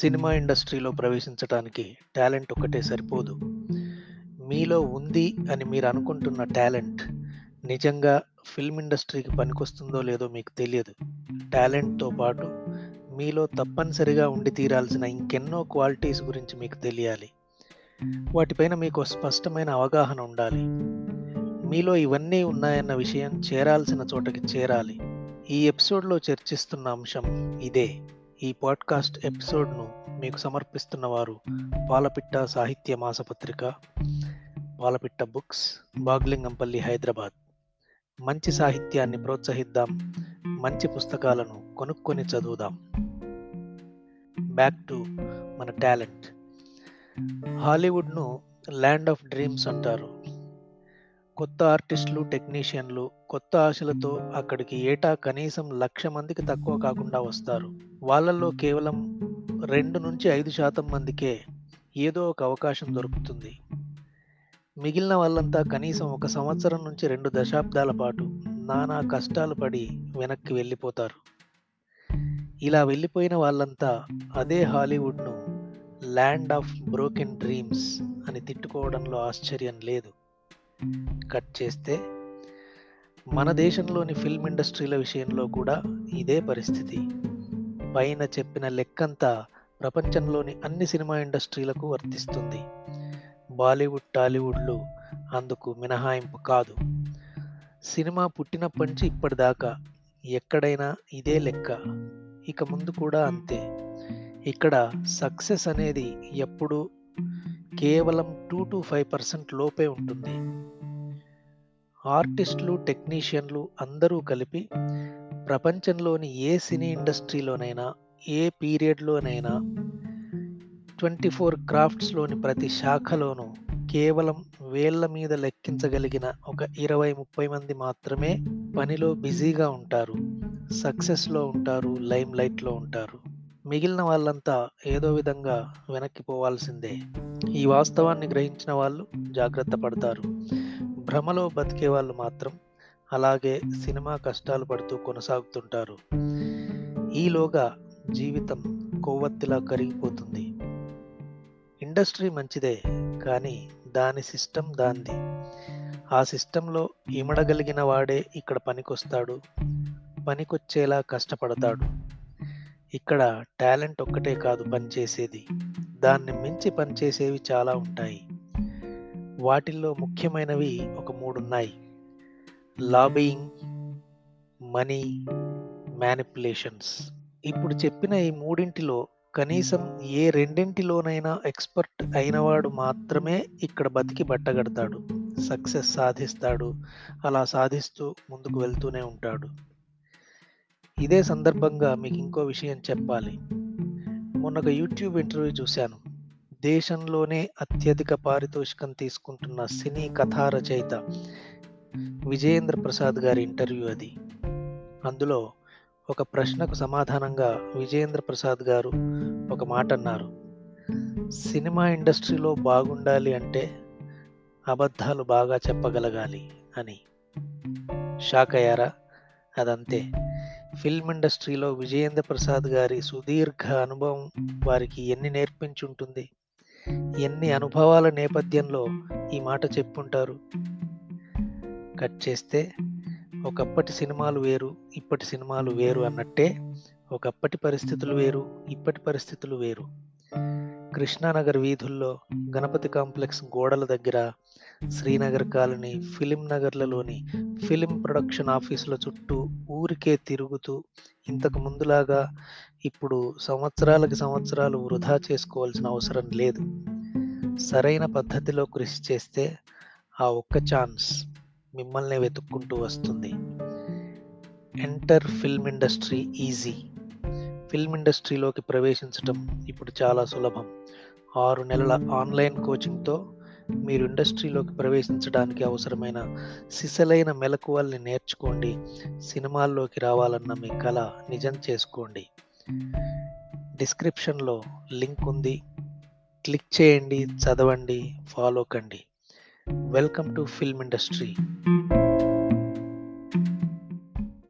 Cinema ఇండస్ట్రీలో ప్రవేశించడానికి talent ఒక్కటే సరిపోదు. మీలో ఉంది అని మీరు అనుకుంటున్న టాలెంట్ నిజంగా ఫిల్మ్ ఇండస్ట్రీకి పనికొస్తుందో లేదో మీకు తెలియదు. టాలెంట్తో పాటు మీలో తప్పనిసరిగా ఉండి తీరాల్సిన ఇంకెన్నో క్వాలిటీస్ గురించి మీకు తెలియాలి. వాటిపైన మీకు స్పష్టమైన అవగాహన ఉండాలి. మీలో ఇవన్నీ ఉన్నాయన్న విషయం చేరాల్సిన చోటకి చేరాలి. ఈ ఎపిసోడ్లో చర్చిస్తున్న అంశం ఇదే. ఈ పాడ్కాస్ట్ ఎపిసోడ్ను మీకు సమర్పిస్తున్న వారు పాలపిట్ట సాహిత్య మాసపత్రిక పాలపిట్ట బుక్స్ బాగ్లింగంపల్లి హైదరాబాద్. మంచి సాహిత్యాన్ని ప్రోత్సహిద్దాం మంచి పుస్తకాలను కొనుక్కొని చదువుదాం. బ్యాక్ టు మన టాలెంట్. హాలీవుడ్ను ల్యాండ్ ఆఫ్ డ్రీమ్స్ అంటారు. కొత్త ఆర్టిస్టులు టెక్నీషియన్లు కొత్త ఆశలతో అక్కడికి ఏటా కనీసం లక్ష మందికి తక్కువ కాకుండా వస్తారు. వాళ్ళల్లో కేవలం రెండు నుంచి ఐదు శాతం మందికే ఏదో ఒక అవకాశం దొరుకుతుంది. మిగిలిన వాళ్ళంతా కనీసం ఒక సంవత్సరం నుంచి రెండు దశాబ్దాల పాటు నానా కష్టాలు పడి వెనక్కి వెళ్ళిపోతారు. ఇలా వెళ్ళిపోయిన వాళ్ళంతా అదే హాలీవుడ్ను ల్యాండ్ ఆఫ్ బ్రోకెన్ డ్రీమ్స్ అని తిట్టుకోవడంలో ఆశ్చర్యం లేదు. కట్ చేస్తే మన దేశంలోని ఫిల్మ్ ఇండస్ట్రీల విషయంలో కూడా ఇదే పరిస్థితి. పైన చెప్పిన లెక్కంతా ప్రపంచంలోని అన్ని సినిమా ఇండస్ట్రీలకు వర్తిస్తుంది. బాలీవుడ్ టాలీవుడ్లు అందుకు మినహాయింపు కాదు. సినిమా పుట్టినప్పటి నుంచి ఇప్పటిదాకా ఎక్కడైనా ఇదే లెక్క. ఇక ముందు కూడా అంతే. ఇక్కడ సక్సెస్ అనేది ఎప్పుడు కేవలం టూ టు ఫైవ్ పర్సెంట్ లోపే ఉంటుంది. ఆర్టిస్టులు టెక్నీషియన్లు అందరూ కలిపి ప్రపంచంలోని ఏ సినీ ఇండస్ట్రీలోనైనా ఏ పీరియడ్లోనైనా ట్వంటీ ఫోర్ క్రాఫ్ట్స్లోని ప్రతి శాఖలోనూ కేవలం వేళ్ళ మీద లెక్కించగలిగిన ఒక ఇరవై ముప్పై మంది మాత్రమే పనిలో బిజీగా ఉంటారు. సక్సెస్లో ఉంటారు లైమ్ లైట్లో ఉంటారు. మిగిలిన వాళ్ళంతా ఏదో విధంగా వెనక్కి పోవాల్సిందే. ఈ వాస్తవాన్ని గ్రహించిన వాళ్ళు జాగ్రత్త పడతారు. భ్రమలో బతికే వాళ్ళు మాత్రం అలాగే సినిమా కష్టాలు పడుతూ కొనసాగుతుంటారు. ఈలోగా జీవితం కొవ్వొత్తిలా కరిగిపోతుంది. ఇండస్ట్రీ మంచిదే కానీ దాని సిస్టమ్ దాంది. ఆ సిస్టంలో ఇమడగలిగిన వాడే ఇక్కడ పనికొస్తాడు. పనికొచ్చేలా కష్టపడతాడు. ఇక్కడ టాలెంట్ ఒక్కటే కాదు పనిచేసేది దాన్ని మించి పనిచేసేవి చాలా ఉంటాయి. వాటిల్లో ముఖ్యమైనవి ఒక మూడు ఉన్నాయి లాబియింగ్ మనీ మ్యానిపులేషన్స్ ఇప్పుడు చెప్పిన ఈ మూడింటిలో కనీసం ఏ రెండింటిలోనైనా ఎక్స్పర్ట్ అయినవాడు మాత్రమే ఇక్కడ బతికి బట్టగడతాడు. సక్సెస్ సాధిస్తాడు. అలా సాధిస్తూ ముందుకు వెళ్తూనే ఉంటాడు. ఇదే సందర్భంగా మీకు ఇంకో విషయం చెప్పాలి. మొన్న ఒక యూట్యూబ్ ఇంటర్వ్యూ చూశాను. దేశంలోనే అత్యధిక పారితోషికం తీసుకుంటున్న సినీ కథా రచయిత విజయేంద్ర ప్రసాద్ గారి ఇంటర్వ్యూ అది. అందులో ఒక ప్రశ్నకు సమాధానంగా విజయేంద్ర ప్రసాద్ గారు ఒక మాట అన్నారు సినిమా ఇండస్ట్రీలో బాగుండాలి అంటే అబద్ధాలు బాగా చెప్పగలగాలి అని. షాక్ అయ్యారా? అదంతే. ఫిల్మ్ ఇండస్ట్రీలో విజయేంద్ర ప్రసాద్ గారి సుదీర్ఘ అనుభవం వారికి ఎన్ని నేర్పించుంటుంది? ఎన్ని అనుభవాల నేపథ్యంలో ఈ మాట చెప్పుంటారు? కట్ చేస్తే ఒకప్పటి సినిమాలు వేరు ఇప్పటి సినిమాలు వేరు అన్నట్టే ఒకప్పటి పరిస్థితులు వేరు ఇప్పటి పరిస్థితులు వేరు. కృష్ణానగర్ వీధుల్లో గణపతి కాంప్లెక్స్ గోడల దగ్గర శ్రీనగర్ కాలనీ ఫిలిం నగర్లలోని ఫిలిం ప్రొడక్షన్ ఆఫీసుల చుట్టూ ఊరికే తిరుగుతూ ఇంతకు ముందులాగా ఇప్పుడు సంవత్సరాలకి సంవత్సరాలు వృధా చేసుకోవాల్సిన అవసరం లేదు. సరైన పద్ధతిలో కృషి చేస్తే ఆ ఒక్క ఛాన్స్ మిమ్మల్ని వెతుక్కుంటూ వస్తుంది. Enter film industry easy film ఇండస్ట్రీలోకి ప్రవేశించటం ఇప్పుడు చాలా సులభం. ఆరు నెలల ఆన్లైన్ కోచింగ్తో మీరు ఇండస్ట్రీలోకి ప్రవేశించడానికి అవసరమైన సిసలైన మెలకువల్ని నేర్చుకోండి. సినిమాల్లోకి రావాలన్న మీ కళ నిజం చేసుకోండి. డిస్క్రిప్షన్లో లింక్ ఉంది. క్లిక్ చేయండి చదవండి ఫాలో కండి. Welcome to film industry.